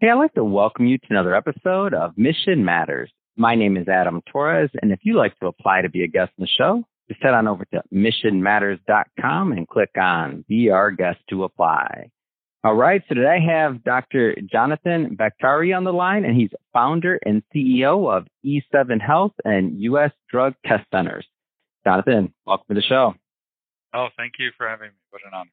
Hey, I'd like to welcome you to another episode of Mission Matters. My name is Adam Torres, and if you'd like to apply to be a guest on the show, just head on over to missionmatters.com and click on Be Our Guest to apply. All right, so today I have Dr. Jonathan Baktari on the line, and he's founder and CEO of E7 Health and U.S. Drug Test Centers. Jonathan, welcome to the show. Oh, thank you for having me. What an honor.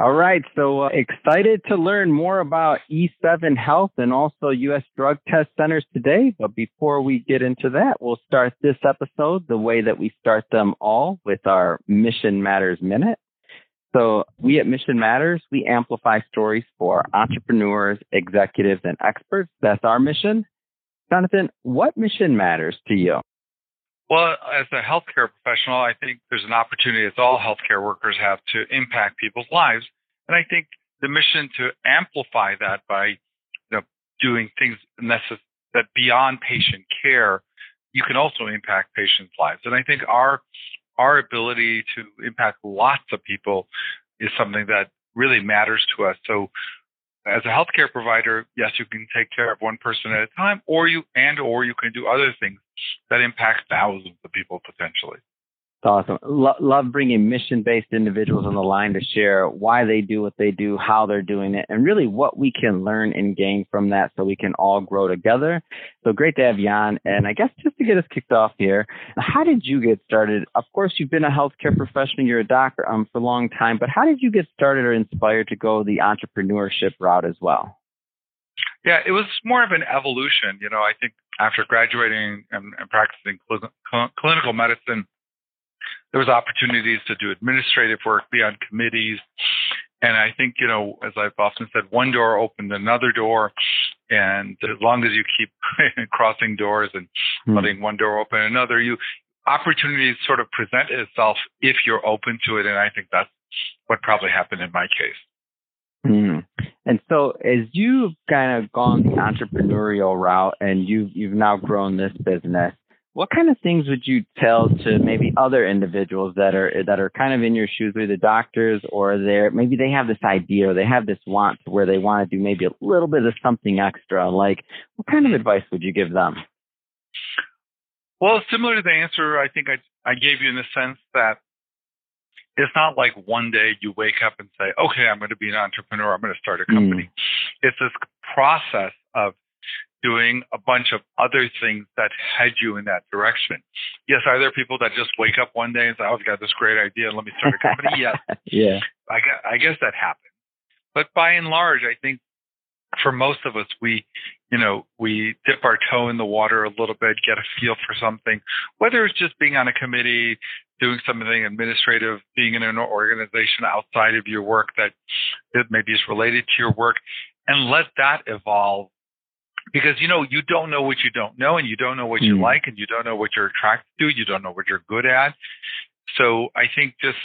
All right. So uh, excited to learn more about E7 Health and also U.S. Drug Test Centers today. But before we get into that, we'll start this episode the way that we start them all with our Mission Matters Minute. So we at Mission Matters, we amplify stories for entrepreneurs, executives, and experts. That's our mission. Jonathan, what mission matters to you? Well, as a healthcare professional, I think there's an opportunity, that all healthcare workers have, to impact people's lives. And I think the mission to amplify that by you know, doing things necess- that beyond patient care, you can also impact patients' lives. And I think our our ability to impact lots of people is something that really matters to us. So as a healthcare provider, yes, you can take care of one person at a time, or you and or you can do other things that impact thousands of people potentially. Awesome. Lo- love bringing mission-based individuals on the line to share why they do what they do, how they're doing it, and really what we can learn and gain from that, so we can all grow together. So great to have on. And I guess just to get us kicked off here, how did you get started? Of course, you've been a healthcare professional, you're a doctor um, for a long time, but how did you get started or inspired to go the entrepreneurship route as well? Yeah, it was more of an evolution. You know, I think after graduating and, and practicing cl- clinical medicine, there was opportunities to do administrative work, be on committees. And I think, you know, as I've often said, one door opened another door. And as long as you keep crossing doors and mm. letting one door open another, you opportunities sort of present itself if you're open to it. And I think that's what probably happened in my case. Mm. And so, as you've kind of gone the entrepreneurial route and you've you've now grown this business, what kind of things would you tell to maybe other individuals that are that are kind of in your shoes, the doctors or they're maybe they have this idea or they have this want where they want to do maybe a little bit of something extra? Like, what kind of advice would you give them? Well, similar to the answer I think I I gave you in the sense that it's not like one day you wake up and say, okay, I'm going to be an entrepreneur. I'm going to start a company. Mm. It's this process of doing a bunch of other things that head you in that direction. Yes, are there people that just wake up one day and say, "Oh, I've got this great idea, and let me start a company"? yes. Yeah. I guess, I guess that happens. But by and large, I think for most of us, we, you know, we dip our toe in the water a little bit, get a feel for something, whether it's just being on a committee, doing something administrative, being in an organization outside of your work that, that maybe is related to your work, and let that evolve because you know you don't know what you don't know and you don't know what you mm. like and you don't know what you're attracted to you don't know what you're good at. So i think just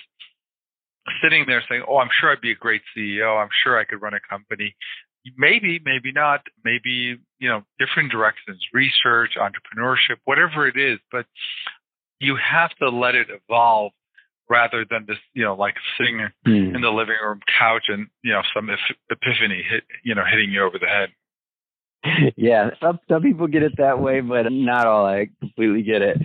sitting there saying oh i'm sure i'd be a great ceo i'm sure i could run a company. Maybe maybe not. Maybe you know different directions research entrepreneurship whatever it is but you have to let it evolve rather than just you know like sitting mm. in the living room couch and you know some epiphany hit you know hitting you over the head yeah, some some people get it that way, but not all. I completely get it.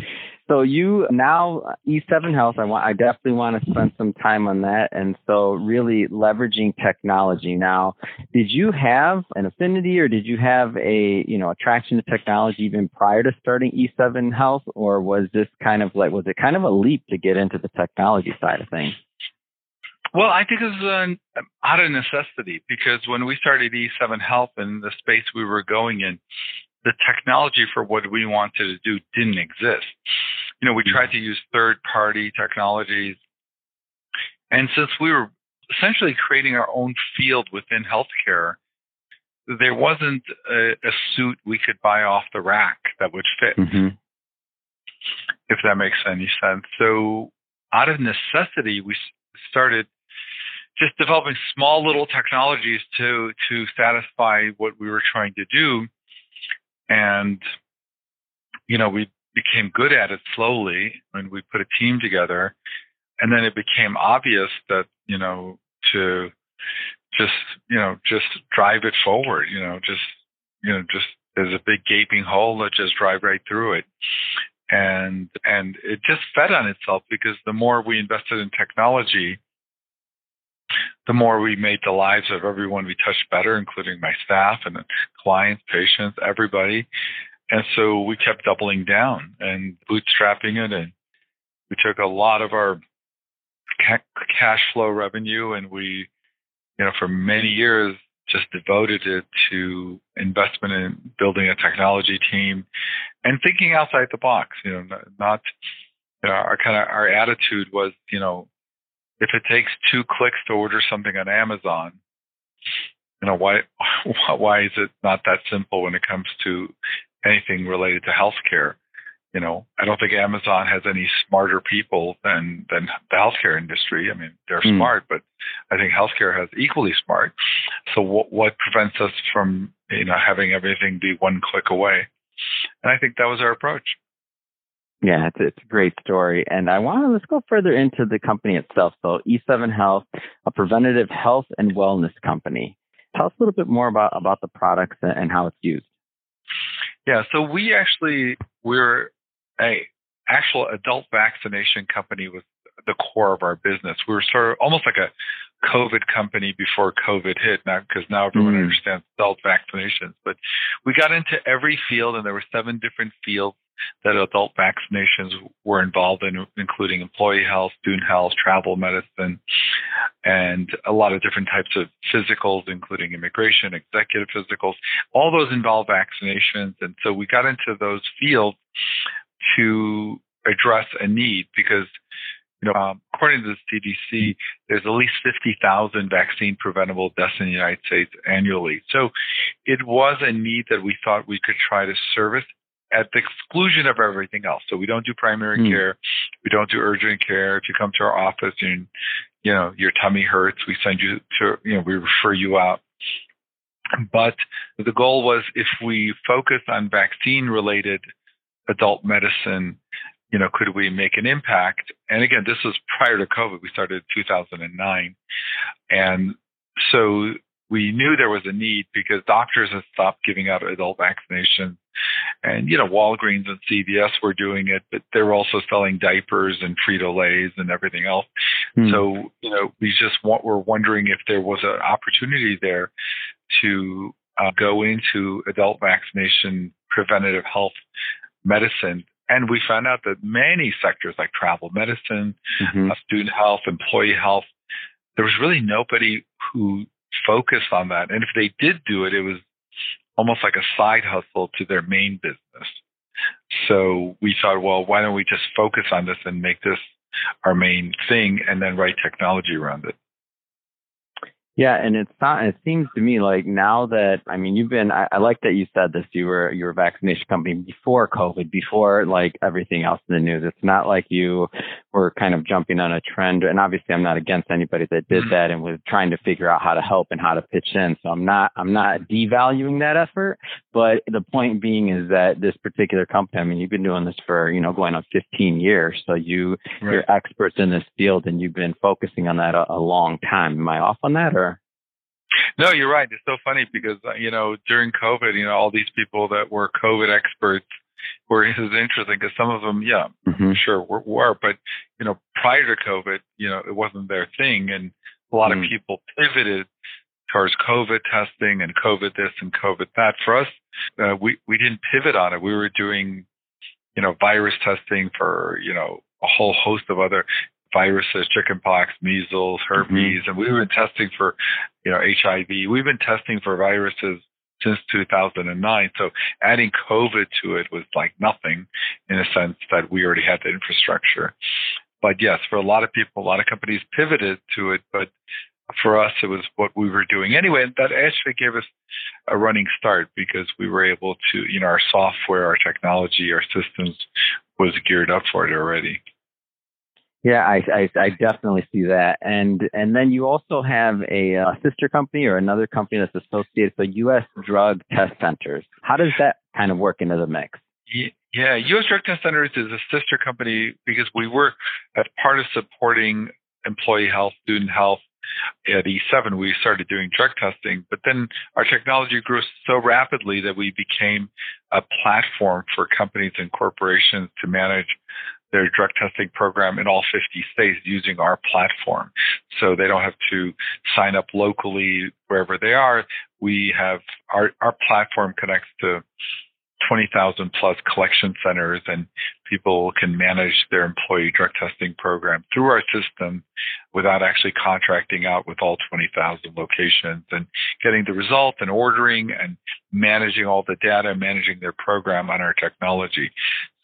So you now E7 Health, I want I definitely want to spend some time on that. And so really leveraging technology. Now, did you have an affinity or did you have a, you know, attraction to technology even prior to starting E7 Health or was this kind of like was it kind of a leap to get into the technology side of things? Well, I think it's an, out of necessity because when we started E7 Health and the space we were going in, the technology for what we wanted to do didn't exist. You know, we tried mm-hmm. to use third party technologies. And since we were essentially creating our own field within healthcare, there wasn't a, a suit we could buy off the rack that would fit, mm-hmm. if that makes any sense. So, out of necessity, we started just developing small little technologies to to satisfy what we were trying to do and you know we became good at it slowly and we put a team together and then it became obvious that you know to just you know just drive it forward you know just you know, just there's a big gaping hole that just drive right through it. And, and it just fed on itself because the more we invested in technology, the more we made the lives of everyone we touched better, including my staff and clients, patients, everybody. And so we kept doubling down and bootstrapping it. And we took a lot of our ca- cash flow revenue and we, you know, for many years just devoted it to investment in building a technology team and thinking outside the box, you know, not, you know, our kind of, our attitude was, you know, if it takes two clicks to order something on Amazon, you know, why, why is it not that simple when it comes to anything related to healthcare? You know, I don't think Amazon has any smarter people than than the healthcare industry. I mean, they're mm. smart, but I think healthcare has equally smart. So what what prevents us from you know having everything be one click away? And I think that was our approach. Yeah, it's, it's a great story. And I want to let's go further into the company itself. So E7 Health, a preventative health and wellness company. Tell us a little bit more about, about the products and how it's used. Yeah, so we actually we're a actual adult vaccination company with the core of our business. We were sort of almost like a COVID company before COVID hit, now because now everyone mm. understands adult vaccinations. But we got into every field, and there were seven different fields that adult vaccinations were involved in, including employee health, student health, travel medicine, and a lot of different types of physicals, including immigration, executive physicals. All those involve vaccinations. And so we got into those fields to address a need because you know, um, according to the CDC, there's at least 50,000 vaccine preventable deaths in the United States annually. So it was a need that we thought we could try to service at the exclusion of everything else. So we don't do primary mm. care. We don't do urgent care. If you come to our office and, you know, your tummy hurts, we send you to, you know, we refer you out. But the goal was if we focus on vaccine related adult medicine, you know, could we make an impact? And again, this was prior to COVID. We started in 2009. And so we knew there was a need because doctors had stopped giving out adult vaccinations. And, you know, Walgreens and CVS were doing it, but they were also selling diapers and Frito Lays and everything else. Mm. So, you know, we just want, were wondering if there was an opportunity there to uh, go into adult vaccination preventative health medicine. And we found out that many sectors like travel medicine, mm-hmm. uh, student health, employee health, there was really nobody who focused on that. And if they did do it, it was almost like a side hustle to their main business. So we thought, well, why don't we just focus on this and make this our main thing and then write technology around it? Yeah, and it's not. It seems to me like now that I mean, you've been. I, I like that you said this. You were you were a vaccination company before COVID, before like everything else in the news. It's not like you were kind of jumping on a trend. And obviously, I'm not against anybody that did mm-hmm. that and was trying to figure out how to help and how to pitch in. So I'm not. I'm not devaluing that effort. But the point being is that this particular company. I mean, you've been doing this for you know going on 15 years. So you right. you're experts in this field and you've been focusing on that a, a long time. Am I off on that or? No, you're right. It's so funny because uh, you know during COVID, you know all these people that were COVID experts were it's interesting because some of them, yeah, mm-hmm. sure were, were, but you know prior to COVID, you know it wasn't their thing, and a lot mm-hmm. of people pivoted towards COVID testing and COVID this and COVID that. For us, uh, we we didn't pivot on it. We were doing you know virus testing for you know a whole host of other viruses, chickenpox, measles, herpes, mm-hmm. and we've been testing for, you know, HIV. We've been testing for viruses since 2009. So adding COVID to it was like nothing in a sense that we already had the infrastructure. But yes, for a lot of people, a lot of companies pivoted to it, but for us, it was what we were doing anyway. And that actually gave us a running start because we were able to, you know, our software, our technology, our systems was geared up for it already. Yeah, I, I, I definitely see that, and and then you also have a, a sister company or another company that's associated with U.S. Drug Test Centers. How does that kind of work into the mix? Yeah, U.S. Drug Test Centers is a sister company because we were as part of supporting employee health, student health, at E7, we started doing drug testing, but then our technology grew so rapidly that we became a platform for companies and corporations to manage their drug testing program in all 50 states using our platform. So they don't have to sign up locally wherever they are. We have our, our platform connects to 20,000 plus collection centers and people can manage their employee drug testing program through our system without actually contracting out with all 20,000 locations and getting the result and ordering and managing all the data, managing their program on our technology.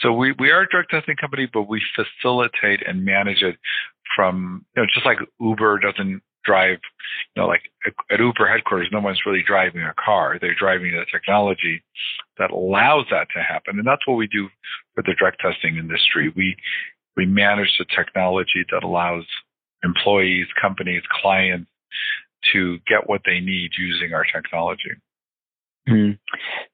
So we, we are a drug testing company, but we facilitate and manage it from, you know, just like Uber doesn't drive, you know, like at Uber headquarters, no one's really driving a car. They're driving the technology that allows that to happen. And that's what we do for the drug testing industry. We, we manage the technology that allows employees, companies, clients to get what they need using our technology. Mm-hmm.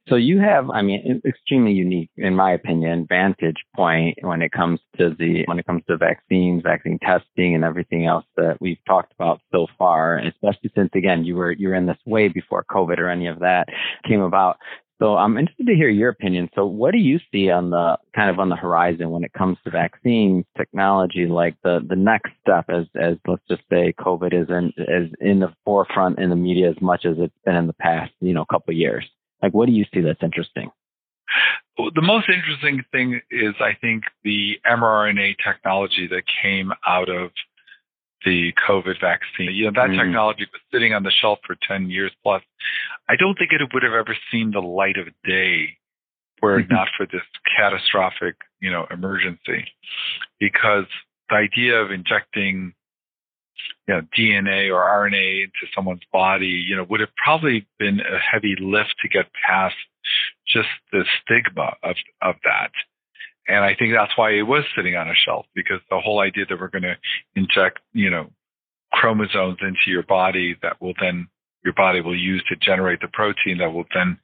So you have, I mean, extremely unique, in my opinion, vantage point when it comes to the when it comes to vaccines, vaccine testing, and everything else that we've talked about so far. Especially since, again, you were you were in this way before COVID or any of that came about. So I'm interested to hear your opinion. So what do you see on the kind of on the horizon when it comes to vaccine technology, like the, the next step as, as let's just say COVID isn't as in the forefront in the media as much as it's been in the past, you know, couple of years? Like what do you see that's interesting? The most interesting thing is I think the mRNA technology that came out of the COVID vaccine. You know, that mm. technology was sitting on the shelf for 10 years plus. I don't think it would have ever seen the light of day were it not for this catastrophic, you know, emergency. Because the idea of injecting you know, DNA or RNA into someone's body, you know, would have probably been a heavy lift to get past just the stigma of, of that. And I think that's why it was sitting on a shelf because the whole idea that we're going to inject, you know, chromosomes into your body that will then your body will use to generate the protein that will then,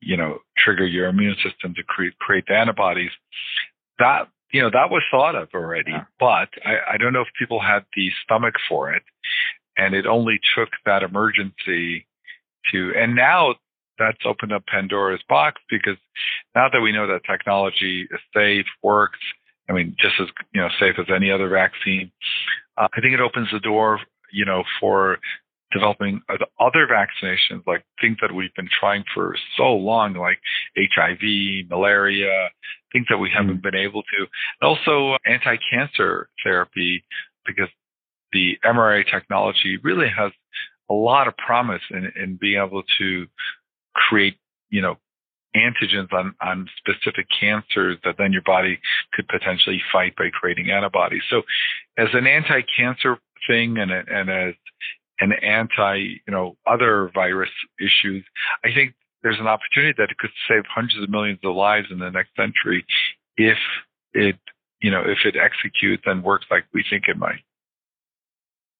you know, trigger your immune system to create create the antibodies. That you know that was thought of already, yeah. but I, I don't know if people had the stomach for it, and it only took that emergency to. And now that's opened up Pandora's box because now that we know that technology is safe, works, I mean, just as you know, safe as any other vaccine, uh, I think it opens the door, you know, for developing other vaccinations, like things that we've been trying for so long, like HIV, malaria, things that we haven't mm been able to. And also anti-cancer therapy, because the mRNA technology really has a lot of promise in, in being able to create, you know, antigens on, on specific cancers that then your body could potentially fight by creating antibodies. So as an anti-cancer thing and, and as an anti, you know, other virus issues, I think there's an opportunity that it could save hundreds of millions of lives in the next century if it, you know, if it executes and works like we think it might.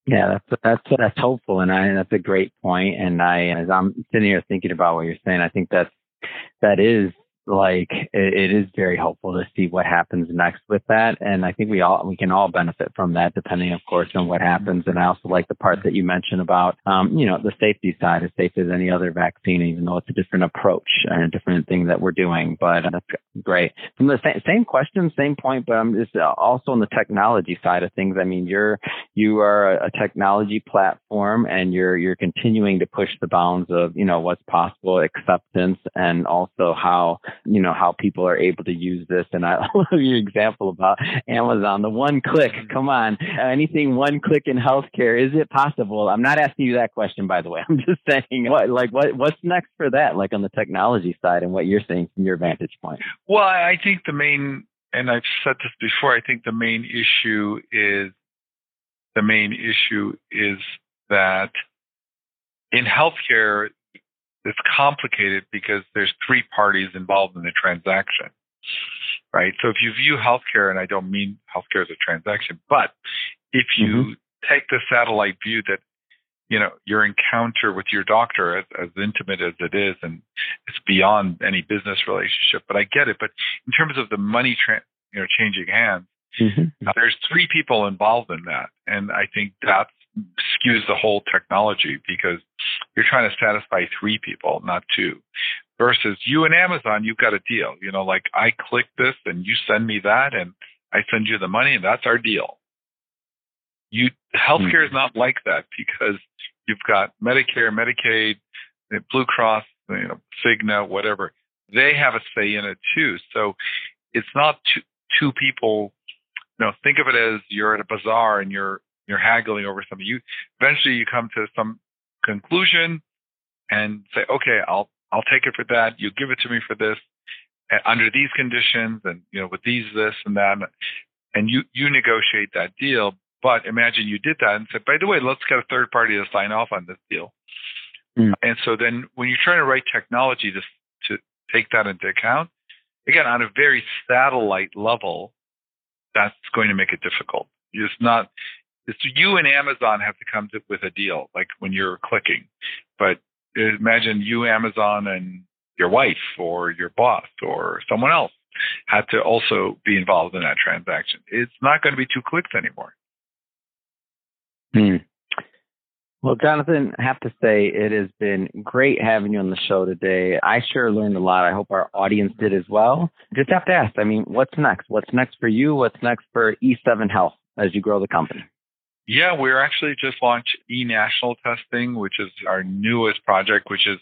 Yeah, that's that's that's hopeful, and I that's a great point. And I, as I'm sitting here thinking about what you're saying, I think that's that is like it, it is very helpful to see what happens next with that. And i think we all we can all benefit from that depending of course on what happens. And i also like the part that you mentioned about um, you know the safety side as safe as any other vaccine even though it's a different approach and a different thing that we're doing. But that's great. From the same, same question same point but i'm just also on the technology side of things. I mean you're you are a technology platform and you're you're continuing to push the bounds of you know what's possible acceptance and also how you know, how people are able to use this. And I love your example about Amazon, the one click. Mm-hmm. Come on, anything one click in healthcare. Is it possible? I'm not asking you that question, by the way. I'm just saying, what, like, what, what's next for that, like on the technology side and what you're seeing from your vantage point? Well, I think the main, and I've said this before, I think the main issue is, the main issue is that in healthcare, it's complicated because there's three parties involved in the transaction, right? So if you view healthcare, and I don't mean healthcare as a transaction, but if you mm-hmm. take the satellite view that you know your encounter with your doctor as, as intimate as it is and it's beyond any business relationship but i get it but in terms of the money tra- you know changing hands mm-hmm. there's three people involved in that and i think that's skews the whole technology because you're trying to satisfy three people, not two. Versus you and Amazon, you've got a deal. You know, like I click this and you send me that and I send you the money and that's our deal. You healthcare is hmm. not like that because you've got Medicare, Medicaid, Blue Cross, you know, Cigna, whatever. They have a say in it too. So it's not two, two people. You know, think of it as you're at a bazaar and you're you're haggling over something. You eventually you come to some conclusion and say, okay, I'll I'll take it for that. You give it to me for this under these conditions and you know with these this and that and you you negotiate that deal but imagine you did that and said by the way let's get a third party to sign off on this deal mm. and so then when you're trying to write technology to to take that into account again on a very satellite level that's going to make it difficult it's not it's you and amazon have to come to, with a deal like when you're clicking but imagine you amazon and your wife or your boss or someone else had to also be involved in that transaction. It's not going to be two clicks anymore. Hmm. Well, Jonathan, I have to say it has been great having you on the show today. I sure learned a lot. I hope our audience did as well. Just have to ask, I mean, what's next? What's next for you? What's next for E7 Health as you grow the company? Yeah, we're actually just launched eNational testing, which is our newest project, which is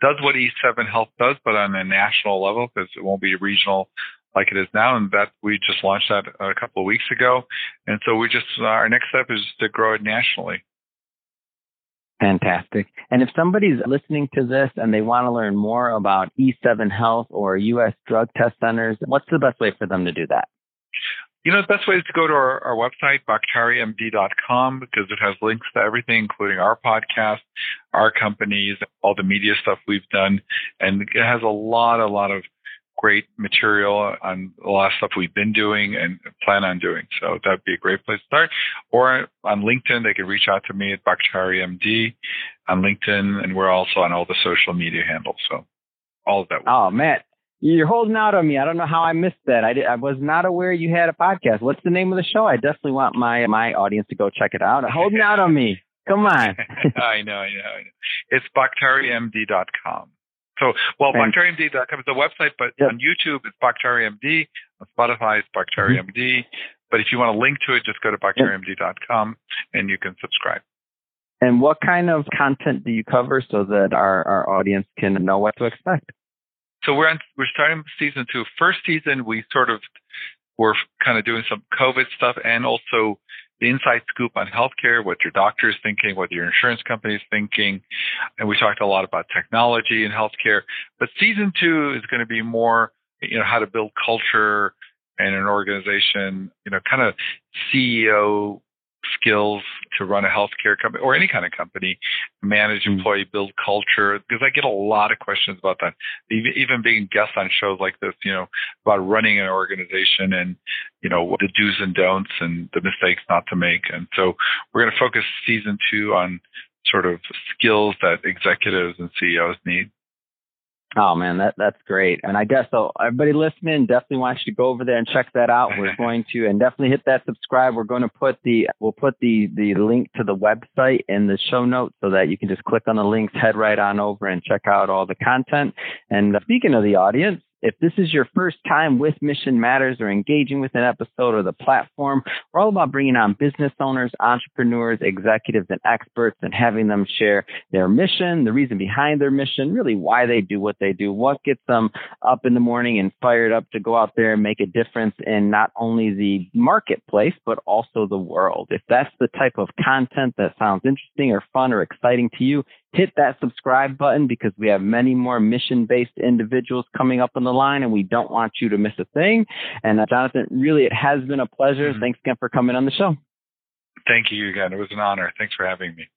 does what E7 Health does, but on a national level because it won't be regional like it is now. And that we just launched that a couple of weeks ago. And so we just our next step is to grow it nationally. Fantastic. And if somebody's listening to this and they want to learn more about E7 Health or U.S. drug test centers, what's the best way for them to do that? You know, the best way is to go to our, our website, baktarimd.com, because it has links to everything, including our podcast, our companies, all the media stuff we've done. And it has a lot, a lot of great material on a lot of stuff we've been doing and plan on doing. So that'd be a great place to start. Or on LinkedIn, they can reach out to me at BaktariMD on LinkedIn, and we're also on all the social media handles. So all of that. Oh, man. You're holding out on me. I don't know how I missed that. I, did, I was not aware you had a podcast. What's the name of the show? I definitely want my my audience to go check it out. Holding out on me. Come on. I know, I know, I know. It's BaktariMD.com. So, well, BaktariMD.com is the website, but yep. on YouTube, it's BaktariMD. On Spotify, it's BaktariMD. Mm-hmm. But if you want a link to it, just go to BaktariMD.com and you can subscribe. And what kind of content do you cover so that our, our audience can know what to expect? So we're on, we're starting season two. First season, we sort of were kind of doing some COVID stuff and also the inside scoop on healthcare, what your doctor is thinking, what your insurance company is thinking. And we talked a lot about technology and healthcare. But season two is going to be more, you know, how to build culture and an organization, you know, kind of CEO skills to run a healthcare company or any kind of company, manage hmm. employee, build culture. Because I get a lot of questions about that. Even being guests on shows like this, you know, about running an organization and, you know, the do's and don'ts and the mistakes not to make. And so we're going to focus season two on sort of skills that executives and CEOs need. Oh man, that that's great. And I guess so everybody listening definitely wants you to go over there and check that out. We're going to and definitely hit that subscribe. We're going to put the we'll put the the link to the website in the show notes so that you can just click on the links, head right on over and check out all the content. And speaking of the audience, if this is your first time with Mission Matters or engaging with an episode or the platform, we're all about bringing on business owners, entrepreneurs, executives, and experts and having them share their mission, the reason behind their mission, really why they do what they do, what gets them up in the morning and fired up to go out there and make a difference in not only the marketplace, but also the world. If that's the type of content that sounds interesting or fun or exciting to you, hit that subscribe button because we have many more mission based individuals coming up on the line and we don't want you to miss a thing. And uh, Jonathan, really, it has been a pleasure. Mm-hmm. Thanks again for coming on the show. Thank you again. It was an honor. Thanks for having me.